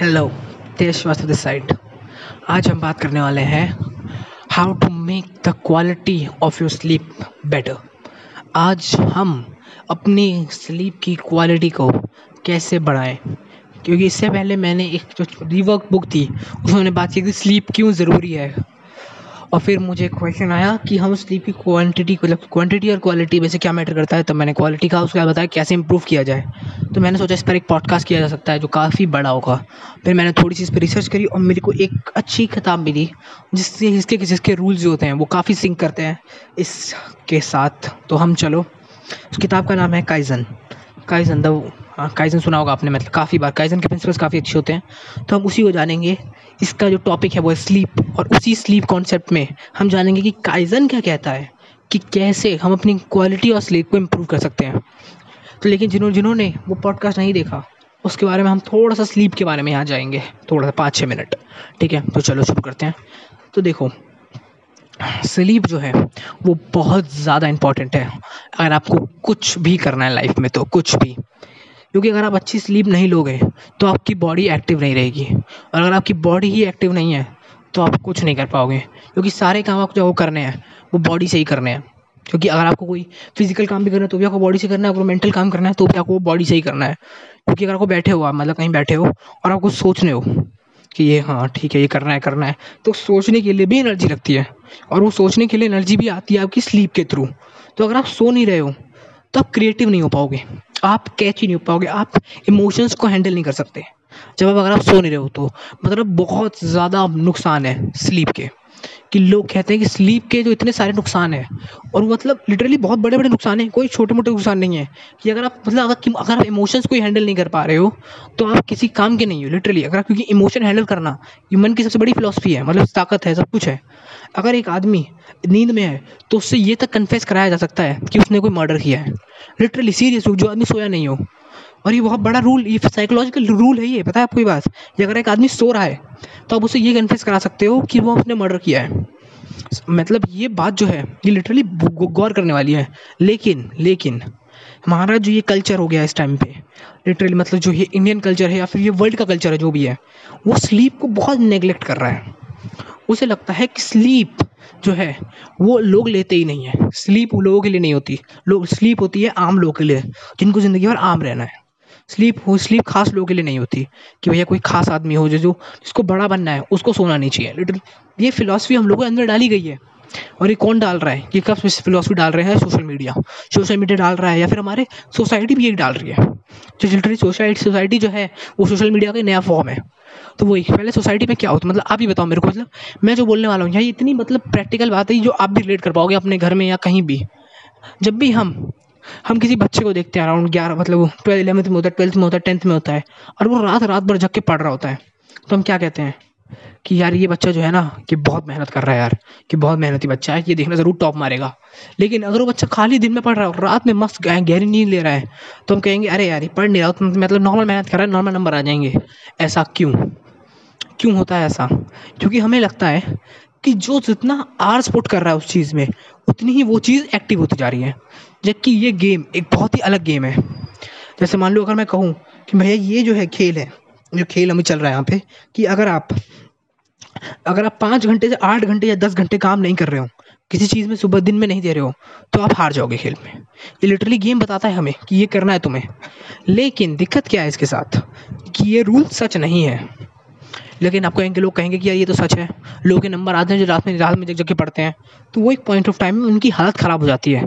Hello Tej वास्तु this side आज हम बात करने वाले हैं how to make the quality of your sleep better आज हम अपनी स्लीप की क्वालिटी को कैसे बढ़ाएँ? क्योंकि इससे पहले मैंने एक जो रिवर्क बुक थी, उसमें बात की थी स्लीप क्यों ज़रूरी है? और फिर मुझे क्वेश्चन आया कि हम स्लीप की क्वांटिटी मतलब क्वांटिटी और क्वालिटी में से क्या मैटर करता है? तो मैंने क्वालिटी का उसके बाद बताया कैसे इंप्रूव किया जाए। तो मैंने सोचा इस पर एक पॉडकास्ट किया जा सकता है जो काफ़ी बड़ा होगा। फिर मैंने थोड़ी सी इस पर रिसर्च करी और मेरे को एक अच्छी किताब मिली, जिससे, जिसके जिसके रूल्स जो होते हैं वो काफ़ी सिंक करते हैं। इसके साथ तो हम चलो। उस किताब का नाम है काइजन। काइजन द काइजन सुना होगा आपने मतलब काफ़ी बार। काइजन के प्रिंसिपल्स काफ़ी अच्छे होते हैं। तो हम उसी को जानेंगे। इसका जो टॉपिक है वो है स्लीप और उसी स्लीप कॉन्सेप्ट में हम जानेंगे कि काइजन क्या कहता है, कि कैसे हम अपनी क्वालिटी और स्लीप को इम्प्रूव कर सकते हैं। तो लेकिन जिन्होंने जिन्होंने वो पॉडकास्ट नहीं देखा, उसके बारे में हम थोड़ा सा स्लीप के बारे में यहाँ जाएँगे थोड़ा सा पाँच छः मिनट ठीक है? तो चलो शुरू करते हैं। तो देखो स्लीप जो है, वो बहुत ज़्यादा इंपॉर्टेंट है। अगर आपको कुछ भी करना है लाइफ में तो कुछ भी। क्योंकि अगर आप अच्छी स्लीप नहीं लोगे तो आपकी बॉडी एक्टिव नहीं रहेगी। और अगर आपकी बॉडी ही एक्टिव नहीं है तो आप कुछ नहीं कर पाओगे। क्योंकि सारे काम आपको जो करने हैं, वो बॉडी से ही करने हैं। क्योंकि अगर आपको कोई फ़िज़िकल काम भी करना है तो भी आपको बॉडी से करना है, अगर मेंटल काम करना है तो भी आपको बॉडी से ही करना है। क्योंकि अगर आपको बैठे हो आप मतलब कहीं बैठे हो, और आपको सोचने हो कि ये हाँ ठीक है, ये करना है करना है तो सोचने के लिए भी एनर्जी लगती है। और वो सोचने के लिए एनर्जी भी आती है आपकी स्लीप के थ्रू तो अगर आप सो नहीं रहे हो तो आप क्रिएटिव नहीं हो पाओगे। आप कैच ही नहीं हो पाओगे, आप इमोशंस को हैंडल नहीं कर सकते। जब आप अगर आप सो नहीं रहे हो तो मतलब बहुत ज़्यादा नुकसान है स्लीप के। कि लोग कहते हैं कि स्लीप के जो इतने सारे नुकसान हैं, और मतलब लिटरली बहुत बड़े बड़े नुकसान हैं, कोई छोटे मोटे नुकसान नहीं है, कि अगर आप मतलब अगर अगर आप इमोशंस को हैंडल नहीं कर पा रहे हो तो आप किसी काम के नहीं हो लिटरली अगर क्योंकि इमोशन हैंडल करना ह्यूमन की सबसे बड़ी फिलोसफी है मतलब ताकत है, सब कुछ है। अगर एक आदमी नींद में है तो उससे ये तक कन्फेस कराया जा सकता है कि उसने कोई मर्डर किया है। लिटरली सीरियस जो आदमी सोया नहीं हो और ये बहुत बड़ा रूल ये साइकोलॉजिकल रूल है ये, पता है आपको ये बात? कि अगर एक आदमी सो रहा है तो आप उसे ये कन्फेस करा सकते हो कि वो उसने मर्डर किया है। मतलब ये बात जो है, ये लिटरली गौर करने वाली है। लेकिन लेकिन हमारा जो ये कल्चर हो गया इस टाइम पे। लिटरली मतलब जो ये इंडियन कल्चर है या फिर ये वर्ल्ड का कल्चर है, जो भी है, वो स्लीप को बहुत नेग्लेक्ट कर रहा है। उसे लगता है कि स्लीप जो है, वो लोग लेते ही नहीं है। स्लीप लोगों के लिए नहीं होती। लोग स्लीप होती है आम लोगों के लिए, जिनको ज़िंदगी भर आम रहना है। स्लीप हो स्लीप खास लोगों के लिए नहीं होती कि भैया कोई खास आदमी हो जो जो जिसको बड़ा बनना है, उसको सोना नहीं चाहिए। लिटरली ये फिलॉसफी हम लोगों के अंदर डाली गई है। और ये कौन डाल रहा है? ये कब फिलोसफी डाल रहे हैं? सोशल मीडिया सोशल मीडिया डाल रहा है या फिर हमारे सोसाइटी भी ये डाल रही है। जो लिटरली सोसाइटी सोसाइटी जो है, वो सोशल मीडिया का नया फॉर्म है। तो वही, पहले सोसाइटी में क्या होता मतलब आप ही बताओ मेरे को मतलब मैं जो बोलने वाला हूँ यहाँ इतनी मतलब प्रैक्टिकल बात है जो आप भी रिलेट कर पाओगे अपने घर में या कहीं भी। जब भी हम हम किसी बच्चे को देखते हैं अराउंड ग्यारह मतलब ट्वेल्थ इलेवंथ में होता है ट्वेल्थ में होता है टेंथ में होता है, और वो रात रात भर जग के पढ़ रहा होता है। तो हम क्या कहते हैं कि यार ये बच्चा जो है ना, कि बहुत मेहनत कर रहा है यार, कि बहुत मेहनती बच्चा है, ये देखना ज़रूर टॉप मारेगा। लेकिन अगर वो बच्चा खाली दिन में पढ़ रहा है और रात में मस्त गहरी नींद ले रहा है तो हम कहेंगे, अरे यार, ये पढ़ नहीं रहा तो मतलब नॉर्मल मेहनत कर रहा है नॉर्मल नंबर आ जाएँगे। ऐसा क्यों? क्यों होता है ऐसा? क्योंकि हमें लगता है कि जो जितना आर स्पोर्ट कर रहा है उस चीज़ में, उतनी ही वो चीज़ एक्टिव होती जा रही है। जबकि ये गेम एक बहुत ही अलग गेम है। जैसे मान लो अगर मैं कहूँ कि भैया ये जो है खेल है, जो खेल हमें चल रहा है यहाँ पे, कि अगर आप अगर आप पाँच घंटे से आठ घंटे या दस घंटे काम नहीं कर रहे हो, किसी चीज़ में सुबह दिन में नहीं दे रहे हो तो आप हार जाओगे खेल में। ये लिटरली गेम बताता है हमें कि ये करना है तुम्हें। लेकिन दिक्कत क्या है इसके साथ? कि ये रूल सच नहीं है। लेकिन आप कहेंगे, लोग कहेंगे कि यार ये तो सच है। लोगों के नंबर आते हैं जो रात में रात में जग जग के पढ़ते हैं। तो वो एक पॉइंट ऑफ़ टाइम में उनकी हालत ख़राब हो जाती है।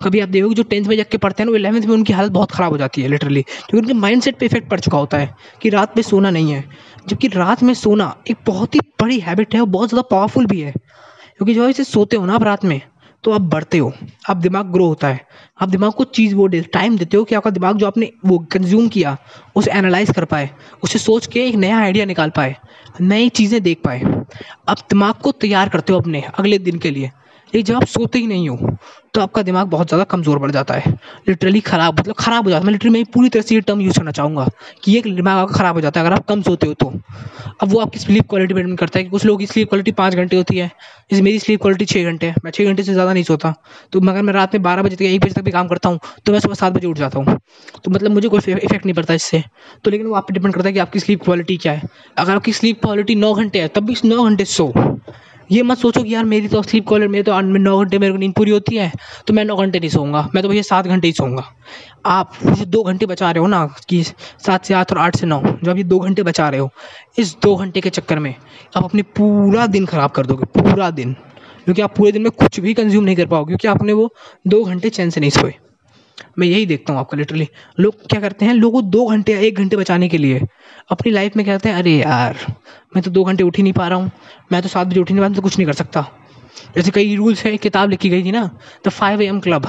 कभी आप देखोगे जो टेंथ में जग के पढ़ते हैं ना, वो इलेवंथ में उनकी हालत बहुत ख़राब हो जाती है लिटरली क्योंकि उनके माइंड सेट पर इफ़ेक्ट पड़ चुका होता है कि रात में सोना नहीं है। जबकि रात में सोना एक बहुत ही बड़ी हैबिट है और बहुत ज़्यादा पावरफुल भी है। क्योंकि जब इसे सोते हो ना आप रात में तो आप बढ़ते हो, आप दिमाग ग्रो होता है। आप दिमाग को चीज़ वो दे टाइम देते हो कि आपका दिमाग जो आपने वो कंज्यूम किया, उसे एनालाइज कर पाए, उसे सोच के एक नया आइडिया निकाल पाए, नई चीज़ें देख पाए। आप दिमाग को तैयार करते हो अपने अगले दिन के लिए। लेकिन जब आप सोते ही नहीं हो तो आपका दिमाग बहुत ज़्यादा कमज़ोर पड़ जाता है। लिटरली ख़राब मतलब ख़राब हो जाता है। लिटरली मैं पूरी तरह से ये टर्म यूज़ करना चाहूँगा कि ये दिमाग आपका ख़राब हो जाता है। अगर आप कम सोते हो तो। अब वो आपकी स्लीप क्वालिटी पर डिपेंड करता है कि कुछ लोगों की स्लीप क्वालिटी पाँच घंटे होती है। जैसे मेरी स्लीप क्वालिटी छः घंटे है। मैं छः घंटे से ज़्यादा नहीं सोता। तो मगर मैं रात में बारह बजे तक एक बजे तक भी काम करता हूँ तो मैं सुबह सात बजे उठ जाता हूँ। तो मतलब मुझे कोई इफ़ेक्ट नहीं पड़ता इससे। तो लेकिन वो आप पे डिपेंड करता है कि आपकी स्लीप क्वालिटी क्या है। अगर आपकी स्लीप क्वालिटी नौ घंटे है, तब भी नौ घंटे सो। ये मत सोचो कि यार मेरी तो स्लीप क्वालिटी मेरे तो नौ घंटे मेरे को नींद पूरी होती है तो मैं नौ घंटे नहीं सोऊँगा, मैं तो भैया सात घंटे ही सोऊँगा। आप जो दो घंटे बचा रहे हो ना, कि सात से आठ और आठ से नौ, जो आप ये दो घंटे बचा रहे हो, इस दो घंटे के चक्कर में आप अपने पूरा दिन खराब कर दोगे, पूरा दिन। क्योंकि आप पूरे दिन में कुछ भी कंज्यूम नहीं कर पाओगे, क्योंकि आपने वो दो घंटे चैन से नहीं सोए। मैं यही देखता हूँ आपका लिटरली लोग क्या करते हैं, लोगों दो घंटे या एक घंटे बचाने के लिए अपनी लाइफ में क्या कहते हैं, अरे यार, मैं तो दो घंटे उठ ही नहीं पा रहा हूँ, मैं तो सात बजे उठ नहीं रहा तो कुछ नहीं कर सकता। जैसे कई रूल्स हैं, किताब लिखी गई थी ना the five A M club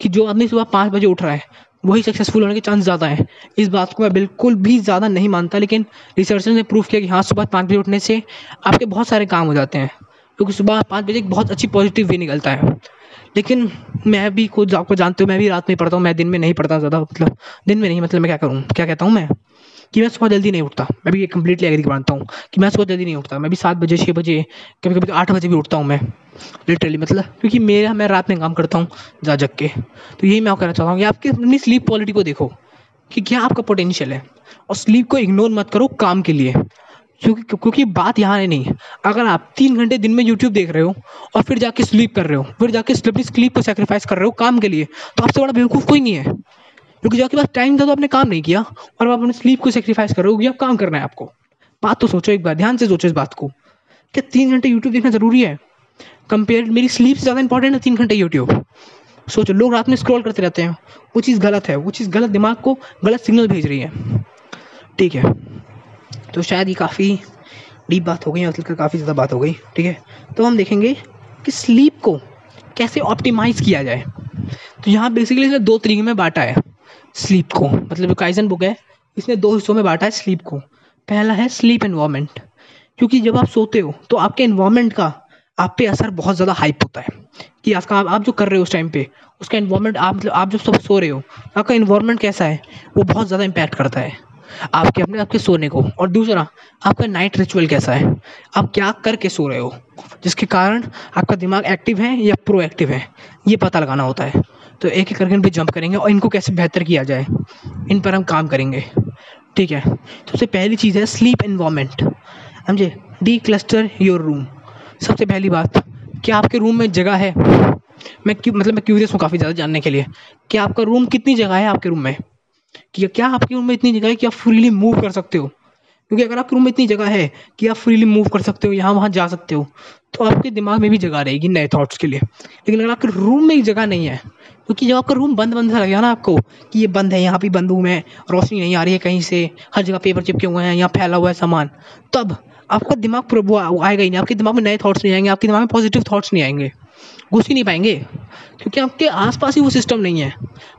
कि जो आदमी सुबह पाँच बजे उठ रहा है, वही सक्सेसफुल होने के चांस ज़्यादा है। इस बात को मैं बिल्कुल भी ज़्यादा नहीं मानता, लेकिन रिसर्चर ने प्रूफ किया कि हाँ सुबह पाँच बजे उठने से आपके बहुत सारे काम हो जाते हैं, क्योंकि सुबह पाँच बजे एक बहुत अच्छी पॉजिटिव वे निकलता है। लेकिन मैं भी खुद आपको जानते हो, मैं भी रात में पढ़ता हूँ, मैं दिन में नहीं पढ़ता ज़्यादा मतलब दिन में नहीं मतलब मैं क्या करूँ, क्या कहता हूँ मैं? कि मैं सुबह जल्दी नहीं उठता, मैं भी ये कम्प्लीटली एग्री मानता हूँ कि मैं सुबह जल्दी नहीं उठता, मैं भी सात बजे छः बजे कभी कभी आठ बजे भी उठता हूँ मैं लिटरली मतलब क्योंकि मेरा, मैं रात में काम करता हूँ, जा जग के। तो यही मैं कहना चाहता हूँ कि आपकी अपनी स्लीप क्वालिटी को देखो, कि क्या आपका पोटेंशियल है, और स्लीप को इग्नोर मत करो काम के लिए। क्योंकि क्योंकि बात यहाँ नहीं। अगर आप तीन घंटे दिन में यूट्यूब देख रहे हो और फिर जाके स्लीप कर रहे हो, फिर जाके अपनी स्लीप को सेक्रीफाइस कर रहे हो काम के लिए तो आपसे बड़ा बेवकूफ़ कोई नहीं है। क्योंकि जो आपके पास टाइम था तो आपने काम नहीं किया और आप अपने स्लीप को सेक्रीफाइस कर रहे हो अब काम करना है आपको। बात तो सोचो एक बार, ध्यान से सोचो इस बात को। क्या तीन घंटे यूट्यूब देखना ज़रूरी है? कंपेयर मेरी स्लीप से ज़्यादा इंपॉर्टेंट है तीन घंटे यूट्यूब सोचो, लोग रात में स्क्रॉल करते रहते हैं, वो चीज़ गलत है, वो चीज़ गलत दिमाग को गलत सिग्नल भेज रही है। ठीक है। तो शायद ये काफ़ी डीप बात हो गई मतलब काफ़ी ज़्यादा बात हो गई, ठीक है? तो हम देखेंगे कि स्लीप को कैसे ऑप्टिमाइज़ किया जाए। तो यहाँ बेसिकली इसने दो तरीके में बांटा है, स्लीप को। मतलब जो काइजन बुक है, इसने दो हिस्सों में बांटा है स्लीप को। पहला है स्लीप इन्वायरमेंट क्योंकि जब आप सोते हो तो आपके इन्वामेंट का, आप पे असर बहुत ज़्यादा हाइप होता है। कि आपका, आप आप जो कर रहे हो उस टाइम पे, उसका इन्वायरमेंट आप मतलब आप जब सब सो रहे हो, आपका इन्वामेंट कैसा है, वो बहुत ज़्यादा इम्पैक्ट करता है। आपके अपने आपके सोने को। और दूसरा, आपका नाइट रिचुअल कैसा है? आप क्या करके सो रहे हो? जिसके कारण आपका दिमाग एक्टिव है या प्रोएक्टिव है, ये पता लगाना होता है। तो एक एक करके इन पर जंप करेंगे और इनको कैसे बेहतर किया जाए, इन पर हम काम करेंगे। ठीक है? तो सबसे पहली चीज़ है स्लीप इन्वायरमेंट समझे? डी क्लस्टर योर रूम सबसे पहली बात, क्या आपके रूम में जगह है? मैं क्यों मतलब मैं क्यूरियस हूँ काफ़ी ज़्यादा जानने के लिए। कि आपका रूम कितनी जगह है आपके रूम में? कि क्या आपके रूम में इतनी जगह है कि आप फ्रीली मूव कर सकते हो? क्योंकि अगर आपके रूम में इतनी जगह है कि आप फ्रीली मूव कर सकते हो, यहाँ वहाँ जा सकते हो तो आपके दिमाग में भी जगह रहेगी नए थॉट्स के लिए। लेकिन अगर आपके रूम में जगह नहीं है, क्योंकि जब आपका रूम बंद बंद सा लगेगा ना आपको, कि ये बंद है, यहाँ पे बंद रूम है, रोशनी नहीं आ रही है कहीं से, हर जगह पेपर चिपके हुए हैं, यहाँ फैला हुआ है सामान, तब आपका दिमाग वो आएगा ही नहीं। आपके दिमाग में नए थॉट्स नहीं आएँगे, आपके दिमाग में पॉजिटिव थॉट्स नहीं आएँगे। घुस ही नहीं पाएँगे। क्योंकि आपके आसपास ही वो सिस्टम नहीं है।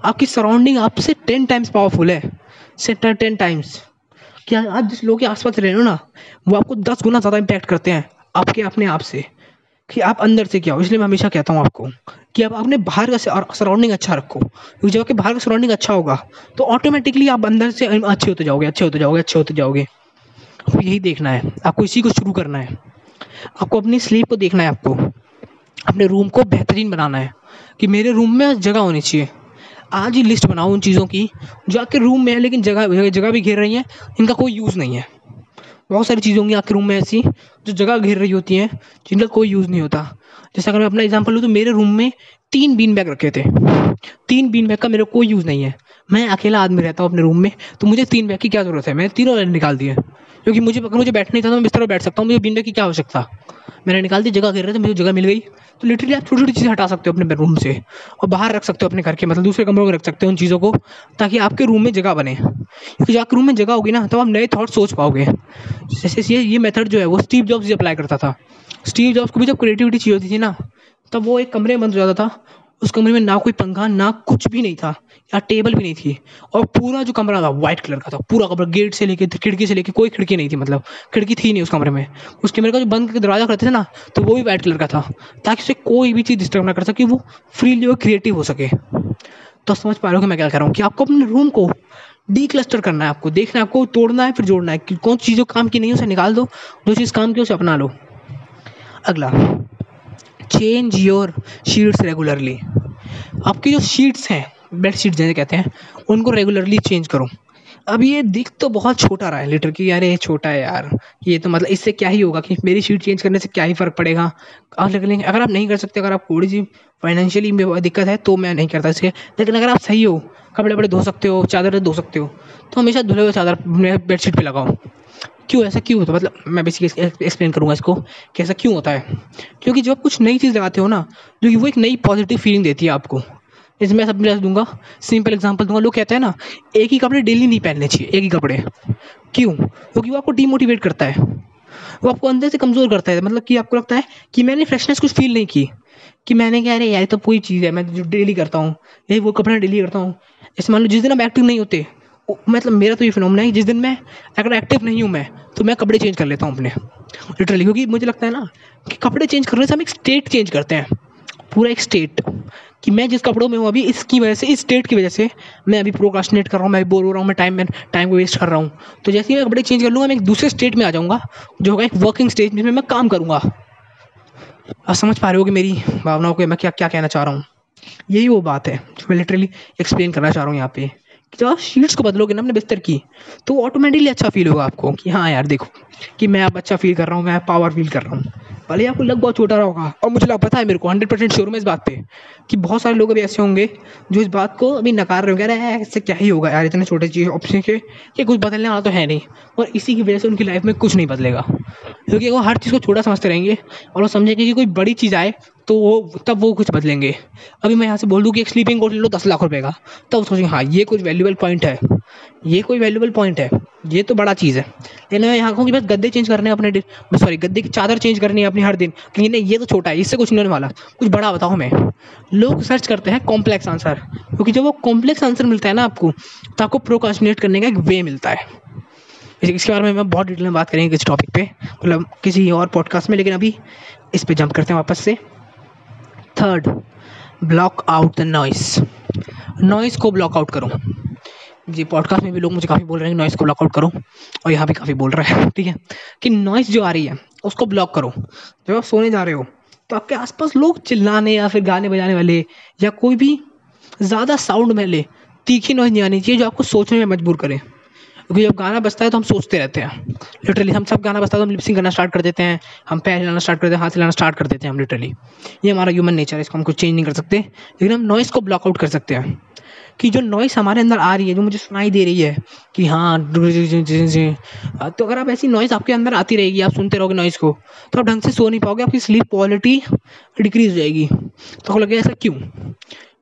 आपकी सराउंडिंग आपसे टेन टाइम्स पावरफुल है। से टेन टाइम्स क्या आप जिस लोगों के आसपास रह रहे हो ना, वो आपको दस गुना ज़्यादा इम्पैक्ट करते हैं आपके अपने आप से। कि आप अंदर से क्या हो? इसलिए मैं हमेशा कहता हूँ आपको कि आप अपने बाहर का सराउंडिंग अच्छा रखो। क्योंकि जब आपके बाहर का सराउंडिंग अच्छा होगा तो ऑटोमेटिकली आप अंदर से अच्छे होते जाओगे, अच्छे होते जाओगे, अच्छे होते जाओगे। आपको यही देखना है। आपको इसी को शुरू करना है। आपको अपनी स्लीप को देखना है आपको। अपने रूम को बेहतरीन बनाना है, कि मेरे रूम में जगह होनी चाहिए। आज ही लिस्ट बनाओ उन चीज़ों की, जो आपके रूम में है, लेकिन जगह जगह भी घेर रही हैं, इनका कोई यूज़ नहीं है। बहुत सारी चीज़ें होंगी आपके रूम में ऐसी, जो जगह घेर रही होती हैं, जिनका कोई यूज़ नहीं होता। जैसे अगर मैं अपना एग्ज़ाम्पल लूँ तो मेरे रूम में तीन बीन बैग रखे थे। तीन बीन बैग का मेरे कोई यूज़ नहीं है। मैं अकेला आदमी रहता हूँ अपने रूम में तो मुझे तीन बैग की क्या ज़रूरत है? मैंने तीनों निकाल दिए। क्योंकि मुझे अगर मुझे बैठना ही था तो मैं बिस्तर पर बैठ सकता हूँ, मुझे बीन की क्या आवश्यकता? मैंने निकाल दी, जगह घेर रहे थे, मुझे जगह मिल गई। तो लिटरली आप छोटी छोटी चीज़ें हटा सकते हो अपने रूम से और बाहर रख सकते हो अपने घर के मतलब दूसरे कमरों में रख सकते हो उन चीज़ों को, ताकि आपके रूम में जगह बने। क्योंकि आपके रूम में जगह होगी ना तो आप नए थॉट सोच पाओगे। जैसे ये ये मेथड जो है वो स्टीव जॉब्स अप्लाई करता था। स्टीव जॉब्स को भी जब क्रिएटिविटी चाहिए होती थी ना, तब वो एक कमरे में बंद हो जाता था। उस कमरे में ना कोई पंखा, ना कुछ भी नहीं था। या टेबल भी नहीं थी। और पूरा जो कमरा था वाइट कलर का था। पूरा कमरा गेट से लेके, खिड़की से लेके, कोई खिड़की नहीं थी मतलब। खिड़की थी नहीं उस कमरे में। उस कमरे का जो बंद करके दरवाज़ा करते थे ना तो वो भी वाइट कलर का था। ताकि उसे कोई भी चीज़ डिस्टर्ब ना कर सके, वो फ्रीली और क्रिएटिव हो सके। तो समझ पा रहे हो कि मैं क्या कह रहा हूँ कि आपको अपने रूम को डी क्लस्टर करना है आपको। देखना है आपको, तोड़ना है, फिर जोड़ना है कि कौन चीज़ों काम की नहीं है, उसे निकाल दो। जो चीज़ काम की उसे अपना लो। अगला। चेंज योर शीट्स रेगुलरली आपकी जो शीट्स हैं बेड शीट जैसे कहते हैं, उनको रेगुलरली चेंज करो। अब ये दिख तो बहुत छोटा रहा है लिटर की यार ये छोटा है यार। ये तो मतलब इससे क्या ही होगा कि मेरी शीट चेंज करने से क्या ही फ़र्क पड़ेगा। लेकिन अगर आप नहीं कर सकते, अगर आप थोड़ी सी फाइनेंशियली दिक्कत है तो मैं नहीं करता इसके लेकिन अगर आप सही हो, कपड़े वपड़े धो सकते हो, चादर धो सकते हो तो हमेशा धुले हुए चादर बेडशीट पे लगाओ। क्यों, ऐसा क्यों होता है? मतलब मैं बेसिकली एक्सप्लेन करूँगा इसको कि ऐसा क्यों होता है। क्योंकि जब आप कुछ नई चीज़ लगाते हो ना, जो कि वो एक नई पॉजिटिव फीलिंग देती है आपको। इसमें मैं सब दूँगा सिंपल एग्जांपल दूँगा। लोग कहते हैं ना, एक ही कपड़े डेली नहीं पहनने चाहिए, एक ही कपड़े। क्यों? क्योंकि वो आपको डीमोटिवेट करता है। वो आपको अंदर से कमज़ोर करता है। मतलब कि आपको लगता है कि मैंने फ्रेशनेस कुछ फील नहीं की, कि मैंने क्या अरे यार तो कोई चीज़ है, मैं जो डेली करता हूँ यही वो कपड़े डेली करता हूँ। ऐसे मान लो, जिस दिन आप एक्टिव नहीं होते मतलब मेरा तो ये फिनोमिना है जिस दिन मैं अगर एक्टिव नहीं हूँ मैं तो मैं कपड़े चेंज कर लेता हूँ अपने। लिटरली क्योंकि मुझे लगता है ना कि कपड़े चेंज करने से हम एक स्टेट चेंज करते हैं। पूरा एक स्टेट कि मैं जिस कपड़ों में हूँ अभी, इसकी वजह से, इस स्टेट की वजह से मैं अभी प्रोकाशनेट कर रहा हूँ, मैं बोर हो रहा हूँ, मैं टाइम में टाइम को वेस्ट कर रहा हूँ। तो जैसे ही मैं कपड़े चेंज कर लूँगा, मैं एक दूसरे स्टेट में आ जाऊँगा, जो होगा एक वर्किंग स्टेज जिसमें मैं काम करूँगा। आप समझ पा रहे हो कि मेरी भावनाओं को मैं क्या क्या कहना चाह रहा हूँ? यही वो बात है जो मैं लिटरली एक्सप्लेन करना चाह रहा हूँ यहाँ पे। जब शीट्स को बदलोगे ना अपने बिस्तर की तो ऑटोमेटिकली अच्छा फील होगा आपको कि हाँ यार देखो, कि मैं अब अच्छा फील कर रहा हूँ, मैं पावर फील कर रहा हूँ। भले आपको लग बहुत छोटा रहा होगा, और मुझे लग, पता है मेरे को हंड्रेड परसेंट श्योर में इस बात पे, कि बहुत सारे लोग अभी ऐसे होंगे, जो इस बात को अभी नकार रहे होंगे, अरे इससे क्या ही होगा यार, इतने छोटे चीज़ ऑप्शन के, कि कुछ बदलने वाला तो है नहीं, और इसी की वजह से उनकी लाइफ में कुछ नहीं बदलेगा। क्योंकि वो हर चीज़ को छोटा समझते रहेंगे, और वो समझेंगे कि कोई बड़ी चीज़ आए तो वो, तब वो कुछ बदलेंगे। अभी मैं यहाँ से बोल दूँ कि एक स्लीपिंग कोट ले लो, दस लाख रुपए का। तब सोचेंगे हाँ ये कुछ वैल्यूबल पॉइंट है। ये कोई वैल्यूबल पॉइंट है। ये तो बड़ा चीज़ है। लेकिन मैं यहाँ कहूँ कि बस गद्दे चेंज करने हैं अपने सॉरी गद्दे की चादर चेंज करनी है अपनी हर दिन। कि नहीं, ये तो छोटा है, इससे कुछ नहीं होने वाला। कुछ बड़ा बताओ हमें लोग सर्च करते हैं कॉम्प्लेक्स आंसर क्योंकि जब वो कॉम्प्लेक्स आंसर मिलता है ना आपको तो आपको प्रोकाशनेट करने का एक वे मिलता है। इसके बारे में मैं बहुत डिटेल में बात करेंगे किस टॉपिक पे। मतलब किसी और पॉडकास्ट में, लेकिन अभी इस पे जंप करते हैं वापस से। Third block out the noise noise को ब्लॉक आउट करो। जी पॉडकास्ट में भी लोग मुझे काफ़ी बोल रहे हैं कि नॉइस को ब्लॉक आउट करो, और यहाँ भी काफ़ी बोल रहे हैं, ठीक है? कि नॉइस जो आ रही है, उसको ब्लॉक करो। जब आप सोने जा रहे हो तो आपके आसपास लोग चिल्लाने या फिर गाने बजाने वाले, या कोई भी ज़्यादा साउंड में ले तीखी नॉइज़ नहीं आनी चाहिए जो आपको सोचने में मजबूर करे। क्योंकि जब गाना बजता है तो हम सोचते रहते हैं। लिटरली हम सब गाना बजता है तो हम लिपसिंग करना स्टार्ट कर देते हैं। हम पैर हिलाना स्टार्ट कर देते हैं, हाथ हिलाना स्टार्ट कर देते हैं हम लिटरली ये हमारा ह्यूमन नेचर है, इसको हम कुछ चेंज नहीं कर सकते। लेकिन हम नॉइस को ब्लॉक आउट कर सकते हैं। कि जो नॉइस हमारे अंदर आ रही है, जो मुझे सुनाई दे रही है, कि हाँ तो अगर आप ऐसी नॉइस आपके अंदर आती रहेगी, आप सुनते रहोगे नॉइस को तो आप ढंग से सो नहीं पाओगे, आपकी स्लीप क्वालिटी डिक्रीज हो जाएगी। तो आपको लगे ऐसा क्यों?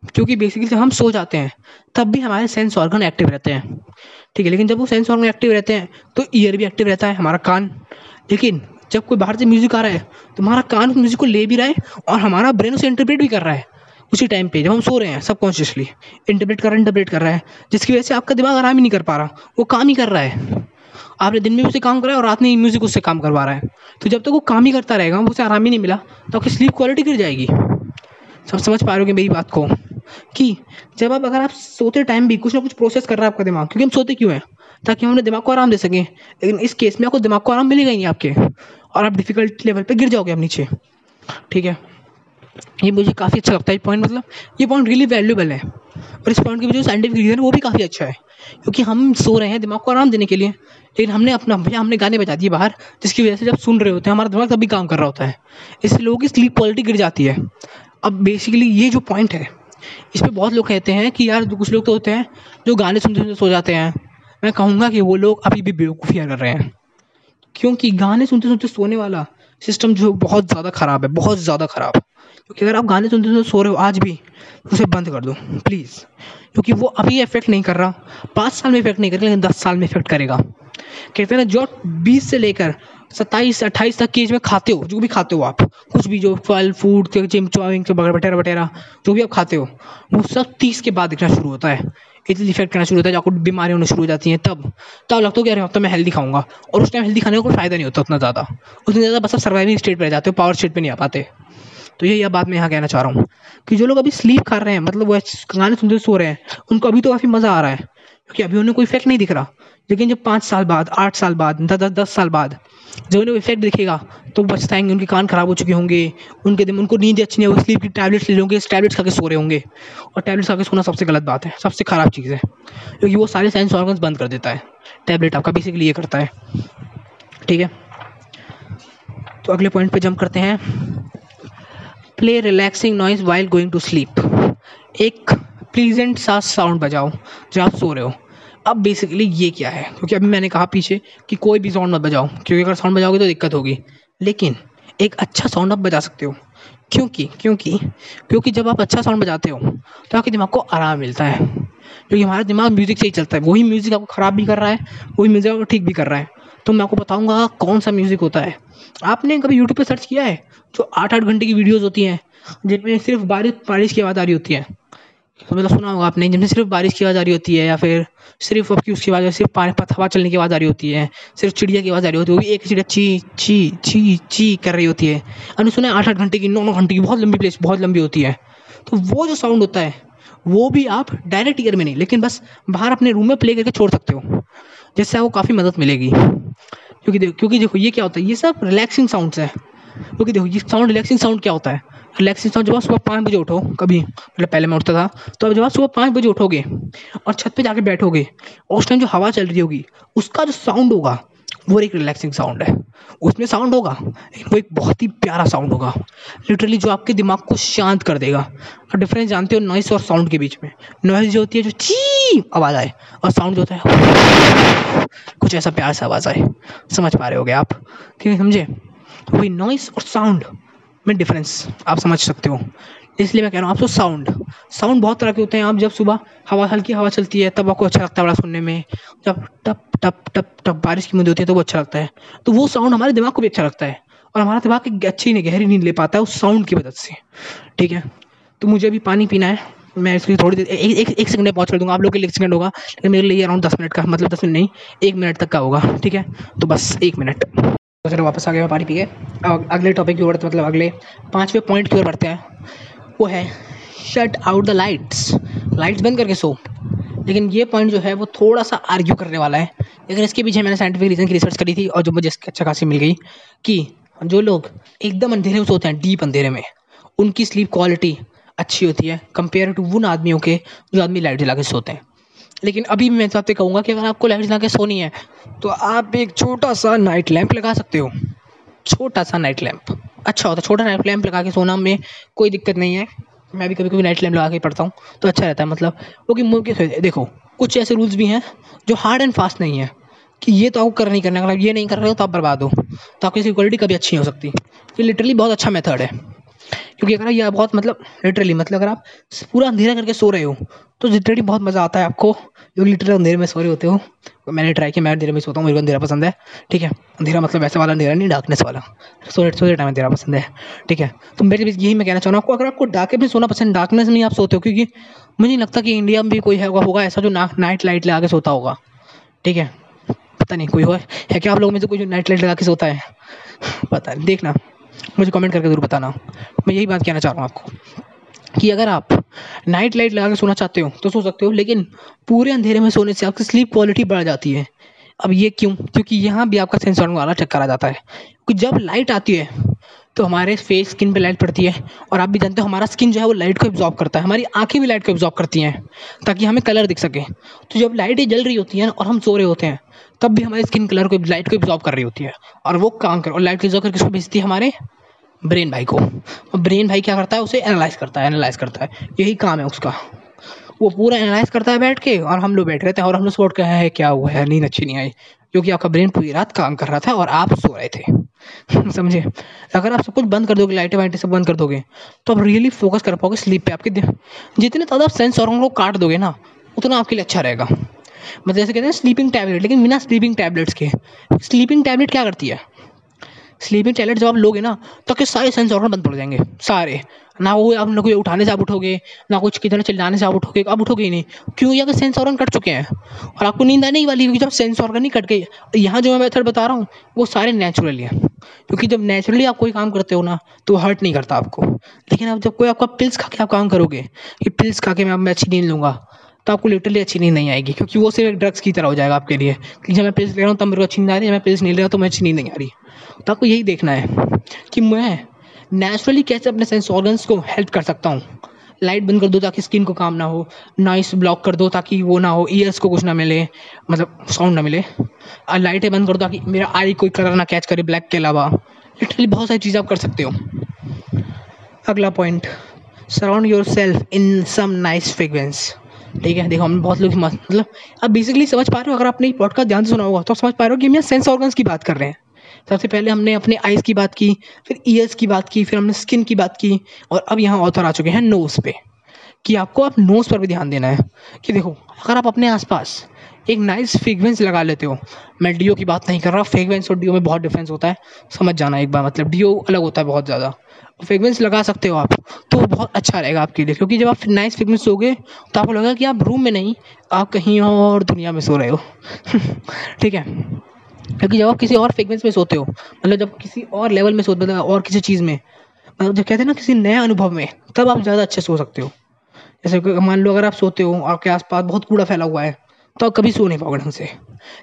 क्योंकि बेसिकली जब हम सो जाते हैं, तब भी हमारे सेंस ऑर्गन एक्टिव रहते हैं। ठीक है, लेकिन जब वो सेंस ऑर्गन एक्टिव रहते हैं तो ईयर भी एक्टिव रहता है, हमारा कान। लेकिन जब कोई बाहर से म्यूज़िक आ रहा है तो हमारा कान म्यूज़िक को ले भी रहा है और हमारा ब्रेन उसे इंटरप्रेट भी कर रहा है। उसी टाइम पे जब हम सो रहे हैं सबकॉन्शियसली इंटरप्रेट कर रहा है इंटरप्रेट कर रहा है, जिसकी वजह से आपका दिमाग आराम ही नहीं कर पा रहा, वो काम ही कर रहा है। आपने दिन में उसे काम करा है और रात में म्यूज़िक उससे काम करवा रहा है। तो जब तक वो काम ही करता रहेगा, उसे आराम ही नहीं मिला तो आपकी स्लीप क्वालिटी गिर जाएगी। सब समझ पा रहे हो मेरी बात को? कि जब आप अगर आप सोते टाइम भी कुछ ना कुछ प्रोसेस कर रहा है आपका दिमाग, क्योंकि हम सोते क्यों हैं? ताकि हम अपने दिमाग को आराम दे सकें। लेकिन इस केस में आपको दिमाग को आराम मिलेगा ही नहीं आपके। और आप डिफ़िकल्ट लेवल पर गिर जाओगे आप नीचे। ठीक है? ये मुझे काफ़ी अच्छा लगता है पॉइंट मतलब ये पॉइंट रियली वैल्यूबल है। और इस पॉइंट की जो साइंटिफिक रीज़न है, वो भी काफ़ी अच्छा है। क्योंकि हम सो रहे हैं दिमाग को आराम देने के लिए, लेकिन हमने अपना भैया हमने गाने बजा दिए बाहर, जिसकी वजह से जब सुन रहे होते हैं, हमारा दिमाग तभी काम कर रहा होता है। इससे लोगों की स्लीप क्वालिटी गिर जाती है। अब बेसिकली ये जो पॉइंट है इस पर बहुत लोग कहते हैं कि यार कुछ लोग तो होते हैं जो गाने सुनते सुनते सो जाते हैं। मैं कहूँगा कि वो लोग अभी भी बेवकूफ़ियाँ कर रहे हैं। क्योंकि गाने सुनते सुनते सोने वाला सिस्टम जो बहुत ज़्यादा ख़राब है, बहुत ज़्यादा ख़राब। क्योंकि अगर आप गाने सुनते सुनते सो रहे हो आज भी उसे बंद कर दो प्लीज़ क्योंकि वो अभी इफ़ेक्ट नहीं कर रहा। पाँच साल में इफ़ेक्ट नहीं करेगा, लेकिन दस साल में इफ़ेक्ट करेगा। कहते हैं ना, जो बीस से लेकर सत्ताईस, अट्ठाईस तक की एज में खाते हो, जो भी खाते हो आप। कुछ भी जो फल फ़ूड वगैरह वगैरह जो भी आप खाते हो, वो सब तीस के बाद दिखना शुरू होता है। इतनी इफ़ेक्ट करना शुरू होता है आपको बीमारी होने शुरू हो जाती हैं, तब। तब लगता है कि अरे, अब तो मैं हेल्दी खाऊँगा। और उस टाइम हेल्दी खाने का कोई फ़ायदा नहीं होता उतना ज़्यादा। उतनी ज़्यादा बस आप सर्वाइविंग स्टेट पर रह जाते हो पावर स्टेट पर नहीं आ पाते। तो यही बात मैं यहाँ कहना चाह रहा हूँ कि जो लोग अभी स्लीप कर रहे हैं मतलब वो गाने सुनते सो रहे हैं, उनको अभी तो काफ़ी मज़ा आ रहा है। क्योंकि अभी उन्हें कोई इफ़ेक्ट नहीं दिख रहा। लेकिन जब पाँच साल बाद, आठ साल बाद, दस दस साल बाद जब उन्हें इफ़ेक्ट दिखेगा तो बचताएँगे, उनके कान खराब हो चुके होंगे, उनके दिन, उनको नींद अच्छी नहीं होगी स्लीप की टैबलेट्स ले लेंगे टैबलेट्स खा के सो रहे होंगे। और टैबलेट्स खा के सोना सबसे गलत बात है, सबसे ख़राब चीज़ है। क्योंकि वो सारे साइंस ऑर्गन्स बंद कर देता है। टैबलेट आपका बेसिकली ये करता है। ठीक है? तो अगले पॉइंट पे जंप करते हैं। Play relaxing noise while going to sleep एक प्लीजेंट सा साउंड बजाओ, जब आप सो रहे हो। अब बेसिकली ये क्या है? क्योंकि अभी मैंने कहा पीछे कि कोई भी साउंड मत बजाओ, क्योंकि अगर साउंड बजाओगे तो दिक्कत होगी। लेकिन एक अच्छा साउंड आप बजा सकते हो। क्योंकि क्योंकि क्योंकि जब आप अच्छा साउंड बजाते हो तो आपके दिमाग को आराम मिलता है। क्योंकि हमारा दिमाग म्यूज़िक से ही चलता है। वही म्यूज़िक आपको ख़राब भी कर रहा है, वही म्यूज़िक आपको ठीक भी कर रहा है। तो मैं आपको बताऊँगा कौन सा म्यूज़िक होता है। आपने कभी यूट्यूब पर सर्च किया है? जो आठ आठ घंटे की वीडियोज़ होती हैं, जिनमें सिर्फ़ बारिश बारिश की आवाज़ आ रही होती है। मतलब सुना होगा आपने जिनमें सिर्फ़ बारिश की आवाज़ आ रही होती है या फिर सिर्फ़ आपकी उसकी आवाज़ सिर्फ़ पानी हवा चलने की आवाज़ आ रही होती है, सिर्फ़ चिड़िया की आवाज़ आ रही होती है, वो भी एक चिड़िया ची ची ची ची कर रही होती है। हमने सुना है आठ आठ घंटे की, नौ नौ घंटे की, बहुत लंबी प्लेस बहुत लंबी होती है। तो वो जो साउंड होता है, वो भी आप डायरेक्ट ईयर में नहीं, लेकिन बस बाहर अपने रूम में प्ले करके छोड़ सकते हो, जिससे आपको काफ़ी मदद मिलेगी। क्योंकि देखो क्योंकि देखो ये क्या होता है, ये सब रिलैक्सिंग साउंड्स है। क्योंकि देखो ये साउंड रिलैक्सिंग साउंड क्या होता है? रिलैक्सिंग साउंड जब आप सुबह पाँच बजे उठो, कभी मतलब पहले मैं उठता था तो अब जब आप सुबह पाँच बजे उठोगे और छत पे जाके बैठोगे, और उस टाइम जो हवा चल रही होगी, उसका जो साउंड होगा, वो एक रिलैक्सिंग साउंड है। उसमें साउंड होगा लेकिन वो एक बहुत ही प्यारा साउंड होगा। लिटरली जो आपके दिमाग को शांत कर देगा। और डिफरेंस जानते हो नॉइस और साउंड के बीच में। नॉइस जो होती है, जो ची आवाज़ आए, और साउंड जो होता है, कुछ ऐसा प्यार सा आवाज़ आए। समझ पा रहे होगे आप? ठीक है, समझे? वही नॉइस और साउंड में डिफरेंस आप समझ सकते हो। इसलिए मैं कह रहा हूँ आपको साउंड साउंड बहुत तरह के होते हैं। आप जब सुबह हवा हल्की हवा चलती है तब आपको अच्छा लगता है बड़ा सुनने में। जब टप टप टप टप बारिश की मुद्दे होती है तो वो अच्छा लगता है। तो वो साउंड हमारे दिमाग को भी अच्छा लगता है और हमारा दिमाग एक अच्छी नहीं गहरी नींद ले पाता है उस साउंड की मदद से। ठीक है? तो मुझे अभी पानी पीना है। मैं इसलिए थोड़ी देर एक एक, एक सेकंड में पहुँच कर दूँगा। आप लोग के लिए एक सेकंड होगा लेकिन मेरे लिए अराउंड दस मिनट का मतलब दस मिनट नहीं एक मिनट तक का होगा। ठीक है? तो बस एक मिनट। तो चलो वापस आ गया पानी पी के। अगले टॉपिक की ओर मतलब अगले पाँचवें पॉइंट की ओर बढ़ते हैं। वो है shut out the lights lights बंद करके सो। लेकिन ये पॉइंट जो है, वो थोड़ा सा आर्ग्यू करने वाला है। लेकिन इसके पीछे मैंने साइंटिफिक रीज़न की रिसर्च करी थी और जो मुझे अच्छा खासी मिल गई कि जो लोग एकदम अंधेरे में सोते हैं डीप अंधेरे में, उनकी स्लीप क्वालिटी अच्छी होती है। कंपेयर टू उन आदमियों के, जो आदमी लाइट जला के सोते हैं। लेकिन अभी मैं आपसे कहूँगा कि अगर आपको लाइट जला के सोनी है तो आप एक छोटा सा नाइट लैंप लगा सकते हो। छोटा सा नाइट लैंप अच्छा होता है, छोटा नाइट लैंप लगा के सोना में कोई दिक्कत नहीं है। मैं भी कभी कभी नाइट लैंप लगा के पढ़ता हूँ तो अच्छा रहता है मतलब क्योंकि मुझे देखो, कुछ ऐसे रूल्स भी हैं जो हार्ड एंड फास्ट नहीं है, कि ये तो आपको कर नहीं करना, अगर आप ये नहीं कर रहे हो तो आप बर्बाद हो तो आपकी सिक्योरिटी कभी अच्छी नहीं हो सकती। ये लिटरली बहुत अच्छा मेथड है। क्योंकि अगर ये बहुत मतलब लिटरली मतलब अगर आप पूरा अंधेरा करके सो रहे हो तो लिटरली बहुत मज़ा आता है आपको। क्योंकि लिटरली अंधेरे में सो रहे होते हो तो मैंने ट्राई किया, मैं अंधेरे में सोता हूँ, मेरे को अंधेरा पसंद है, ठीक है? अंधेरा मतलब वैसे वाला अंधेरा नहीं डार्कनेस वाला। सोने सोते टाइम अंधेरा पसंद है, ठीक है? तो मेरे बीच यही मैं कहना चाह रहा हूँ आपको, अगर आपको डाके में सोना पसंद डार्कनेस में आप सोते हो, क्योंकि मुझे नहीं लगता कि इंडिया में भी कोई होगा होगा ऐसा जो नाइट लाइट लगा के सोता होगा, ठीक है? पता नहीं कोई हो, है क्या आप लोगों में से कोई जो नाइट लाइट लगा के सोता है? पता नहीं, देखना। मुझे कमेंट करके ज़रूर बताना। मैं यही बात कहना चाह रहा हूँ आपको कि अगर आप नाइट लाइट लगा के सोना चाहते हो तो सो सकते हो, लेकिन पूरे अंधेरे में सोने से आपकी स्लीप क्वालिटी बढ़ जाती है। अब ये क्यों? क्योंकि यहाँ भी आपका सेंसर वाला चक्कर आ जाता है। क्योंकि जब लाइट आती है तो हमारे फेस स्किन पे लाइट पड़ती है, और आप भी जानते हो, हमारा स्किन जो है वो लाइट को एब्जॉर्ब करता है। हमारी आँखें भी लाइट को एब्जॉर्ब करती हैं, ताकि हमें कलर दिख सके। तो जब लाइटें जल रही होती हैं और हम सो रहे होते हैं तब भी हमारी स्किन कलर को लाइट को एब्जॉर्ब कर रही होती है। और वो काम कर, और लाइट को एब्जॉर्ब करके किसको भेजती है हमारे ब्रेन भाई को। और ब्रेन भाई क्या करता है, उसे एनालाइज करता है एनालाइज करता है। यही काम है उसका। वो पूरा एनालाइज करता है बैठ के, और हम लोग बैठ रहे थे, और हम लोग सोच कहे है, क्या हुआ है? नींद अच्छी नहीं आई। क्योंकि आपका ब्रेन पूरी रात काम कर रहा था, और आप सो रहे थे। समझे? अगर आप सब कुछ बंद कर दोगे लाइटें वाइटें सब बंद कर दोगे तो आप रियली फोकस कर पाओगे स्लीप पे आपके जितने ज़्यादा सेंस और को काट दोगे ना, उतना आपके लिए अच्छा रहेगा। मतलब जैसे कहते हैं स्लीपिंग टैबलेट लेकिन बिना स्लीपिंग टैबलेट्स के। स्लीपिंग टैबलेट क्या करती है? स्लीपिंग टैबलेट जब आप लोगे ना तो आपके सारे सेंस ऑर्गन बंद पड़ जाएँगे, सारे। ना वो आप ना कोई उठाने से आप उठोगे, ना कुछ किधर चिल्लाने से आप उठोगे आप उठोगे ही नहीं। क्यों? यहाँ सेंस ऑर्गन कट चुके हैं। और आपको नींद आने ही वाली क्योंकि जब सेंस ऑर्गन नहीं कट गई, यहाँ जो मैं मेथड बता रहा हूँ, वो सारे नेचुरली हैं। क्योंकि जब नेचुरली आप कोई काम करते हो ना तो हर्ट नहीं करता आपको। लेकिन अब जब कोई आपका पिल्स खा के आप काम करोगे, कि पिल्स खा के मैं अच्छी नींद लूँगा तो आपको लिटरली अच्छी नींद नहीं आएगी, क्योंकि वो सिर्फ़ ड्रग्स की तरह हो जाएगा आपके लिए। कि जब मैं पिल्स ले रहा हूँ, तब मेरे को अच्छी नींद आ रही है मैं पिल्स नहीं ले रहा तो मैं अच्छी नींद नहीं आ रही। तो आपको यही देखना है कि मैं नेचुरली कैसे अपने सेंस ऑर्गन्स को हेल्प कर सकता हूँ। लाइट बंद कर दो ताकि स्किन को काम ना हो। नॉइस ब्लॉक कर दो ताकि वो ना हो ईयर्स को कुछ ना मिले मतलब साउंड ना मिले। और लाइटें बंद कर दो ताकि मेरा आई कोई कलर ना कैच करे ब्लैक के अलावा। लिटरली बहुत सारी चीज़ें आप कर सकते हो। अगला point surround yourself in some nice fragrance ठीक है? देखो, हम बहुत लोग मतलब अब बेसिकली समझ पा रहे हो, अगर आपने पॉडकास्ट ध्यान से सुना होगा तो समझ पा रहे हो कि हम यहाँ सेंस ऑर्गन्स की बात कर रहे हैं। सबसे पहले हमने अपने आइज़ की बात की, फिर ईयर्स की बात की, फिर हमने स्किन की बात की, और अब यहाँ ऑथर आ चुके हैं नोज़ पे। कि आपको आप नोज़ पर भी ध्यान देना है। कि देखो, अगर आप अपने आसपास एक नाइस फ्रेगरेंस लगा लेते हो। मैं डीओ की बात नहीं कर रहा फ्रेगरेंस और डीओ में बहुत डिफरेंस होता है। समझ जाना एक बार मतलब डीओ अलग होता है बहुत ज़्यादा। फ्रेगरेंस लगा सकते हो आप तो बहुत अच्छा रहेगा आपके लिए, क्योंकि जब आप नाइस फ्रेगरेंस सोगे तो आपको लगेगा कि आप रूम में नहीं, आप कहीं और दुनिया में सो रहे हो। ठीक है? क्योंकि जब आप किसी और फ्रेगरेंस में सोते हो मतलब जब किसी और लेवल में सोते हो और किसी चीज़ में मतलब जब कहते हैं ना किसी नए अनुभव में, तब आप ज़्यादा अच्छे सो सकते हो। जैसे मान लो अगर आप सोते हो, आपके आसपास बहुत कूड़ा फैला हुआ है तो आप कभी सो नहीं पाओगे ढंग से।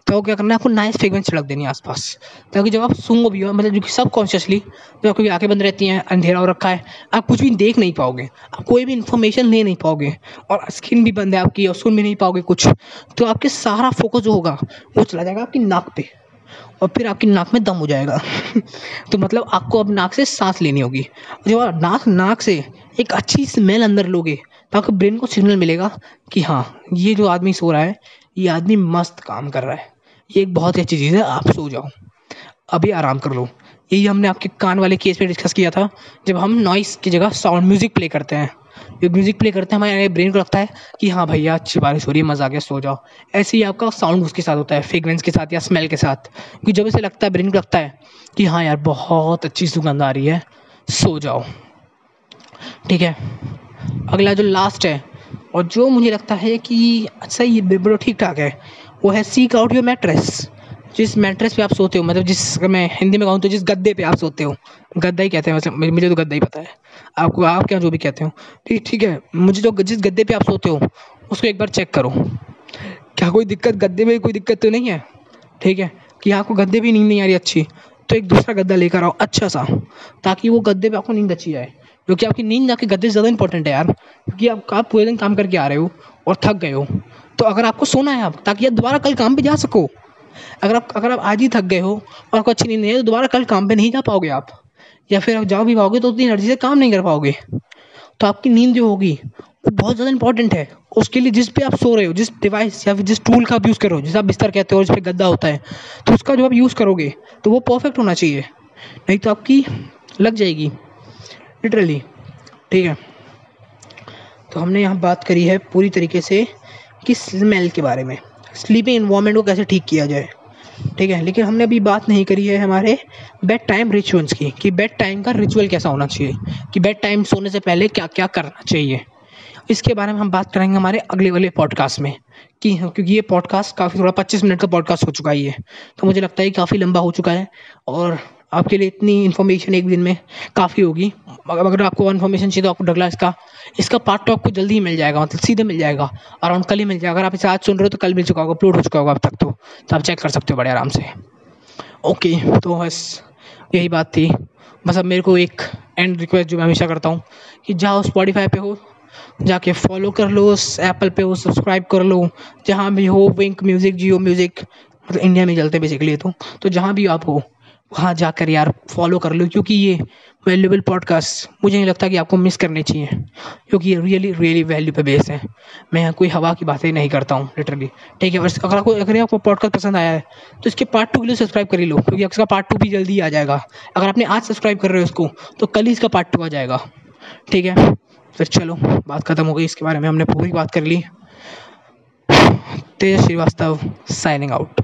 तो क्या करना है, आपको नाइस फ्रेगरेंस छिड़क देनी है आसपास। ताकि जब आप सूंगो भी हो मतलब जो कि सब कॉन्शियसली जब आपकी आँखें बंद रहती हैं, अंधेरा हो रखा है, आप कुछ भी देख नहीं पाओगे। आप कोई भी इन्फॉर्मेशन ले नहीं पाओगे और स्किन भी बंद है आपकी और सुन भी नहीं पाओगे कुछ। तो आपके सारा फोकस जो होगा, वो चला जाएगा आपकी नाक पे और फिर आपकी नाक में दम हो जाएगा। तो मतलब आपको अब नाक से सांस लेनी होगी। जब आप नाक नाक से एक अच्छी स्मेल अंदर लोगे तो आपके ब्रेन को सिग्नल मिलेगा कि हाँ ये जो आदमी सो रहा है ये आदमी मस्त काम कर रहा है। ये एक बहुत ही अच्छी चीज़ है, आप सो जाओ। अभी आराम कर लो। यही हमने आपके कान वाले केस में डिस्कस किया था, जब हम नॉइस की जगह साउंड म्यूज़िक प्ले करते हैं। जब म्यूज़िक प्ले करते हैं, हमारे ब्रेन को लगता है कि हाँ भैया, अच्छी बारिश हो रही है, मज़ा आ गया, सो जाओ। ऐसे ही आपका साउंड उसके साथ होता है फ्रेगरेंस के साथ या स्मेल के साथ। क्योंकि जब इसे लगता है ब्रेन को लगता है कि हाँ यार, बहुत अच्छी सुगंध आ रही है, सो जाओ। ठीक है? अगला जो लास्ट है और जो मुझे लगता है कि ये बिल्कुल ठीक ठाक है, वो है सीक आउट योर मैट्रेस जिस मैट्रेस पे आप सोते हो मतलब जिस मैं हिंदी में कहूँ तो जिस गद्दे पे आप सोते हो, गद्दा ही कहते हैं मतलब मुझे तो गद्दा ही पता है, आपको आप क्या जो भी कहते हो, ठीक ठीक है, मुझे जो जिस गद्दे पे आप सोते हो, उसको एक बार चेक करो, क्या कोई दिक्कत, गद्दे में कोई दिक्कत तो नहीं है, ठीक है, कि आपको गद्दे भी नींद नहीं आ रही अच्छी तो एक दूसरा गद्दा लेकर आओ अच्छा सा, ताकि वो गद्दे पे आपको नींद अच्छी आए क्योंकि आपकी नींद आपके गद्दे से ज़्यादा इंपॉर्टेंट है यार। क्योंकि आप आप पूरे दिन काम करके आ रहे हो और थक गए हो। तो अगर आपको सोना है आप ताकि आप दोबारा कल काम पे जा सको। अगर आप अगर आप आज ही थक गए हो और आपको अच्छी नींद नहीं है तो दोबारा कल काम पे नहीं जा पाओगे आप। या फिर आप जाओ भी पाओगे तो उतनी एनर्जी से काम नहीं कर पाओगे। तो आपकी नींद जो होगी, वो बहुत ज़्यादा इंपॉर्टेंट है। उसके लिए जिस पे आप सो रहे हो, जिस डिवाइस या फिर जिस टूल का आप यूज़ करो जिस आप बिस्तर कहते हो जिस पे गद्दा होता है तो उसका जो आप यूज़ करोगे तो वो परफेक्ट होना चाहिए। नहीं तो आपकी लग जाएगी। लिटरली ठीक है? तो हमने यहाँ बात करी है पूरी तरीके से कि स्मेल के बारे में। स्लीपिंग इन्वामेंट को कैसे ठीक किया जाए। ठीक है? लेकिन हमने अभी बात नहीं करी है हमारे बेड टाइम रिचुअल्स की, कि बेड टाइम का रिचुअल कैसा होना चाहिए, कि बेड टाइम सोने से पहले क्या क्या करना चाहिए। इसके बारे में हम बात करेंगे हमारे अगले वाले पॉडकास्ट में, कि क्योंकि ये पॉडकास्ट काफ़ी थोड़ा पच्चीस मिनट का पॉडकास्ट हो चुका है ये। तो मुझे लगता है काफ़ी लंबा हो चुका है, और आपके लिए इतनी इन्फॉर्मेशन एक दिन में काफ़ी होगी। अगर आपको इन्फॉर्मेशन चाहिए तो आपको डगला इसका इसका पार्ट तो आपको जल्दी ही मिल जाएगा मतलब सीधे मिल जाएगा अराउंड कल ही मिल जाएगा। अगर आप इसे आज सुन रहे हो तो कल मिल चुका होगा अपलोड हो चुका होगा अब तक तो। तो आप चेक कर सकते हो बड़े आराम से। ओके तो बस यही बात थी। बस अब मेरे को एक एंड रिक्वेस्ट जो मैं हमेशा करता हूँ कि जाओ स्पॉटीफाई पे हो, जाके फॉलो कर लो उस एप्पल पे हो सब्सक्राइब कर लो। जहाँ भी हो विंक म्यूज़िक जियो म्यूज़िक मतलब इंडिया में चलते बेसिकली तो। तो जहाँ भी आप हो वहाँ जाकर यार फॉलो कर लो, क्योंकि ये वैल्यूबल पॉडकास्ट मुझे नहीं लगता कि आपको मिस करने चाहिए, क्योंकि ये रियली रियली वैल्यू पे बेस है। मैं यहाँ कोई हवा की बातें नहीं करता हूँ लिटरली ठीक है, बस अगर आपको अगर आपको पॉडकास्ट पसंद आया है तो इसके पार्ट टू के लिए सब्सक्राइब कर ही लो, क्योंकि इसका पार्ट टू भी जल्दी आ जाएगा। अगर आपने आज सब्सक्राइब कर रहे हो उसको तो कल ही इसका पार्ट टू आ जाएगा। ठीक है, फिर चलो, बात ख़त्म हो गई, इसके बारे में हमने पूरी बात कर ली। Tej Srivastava signing out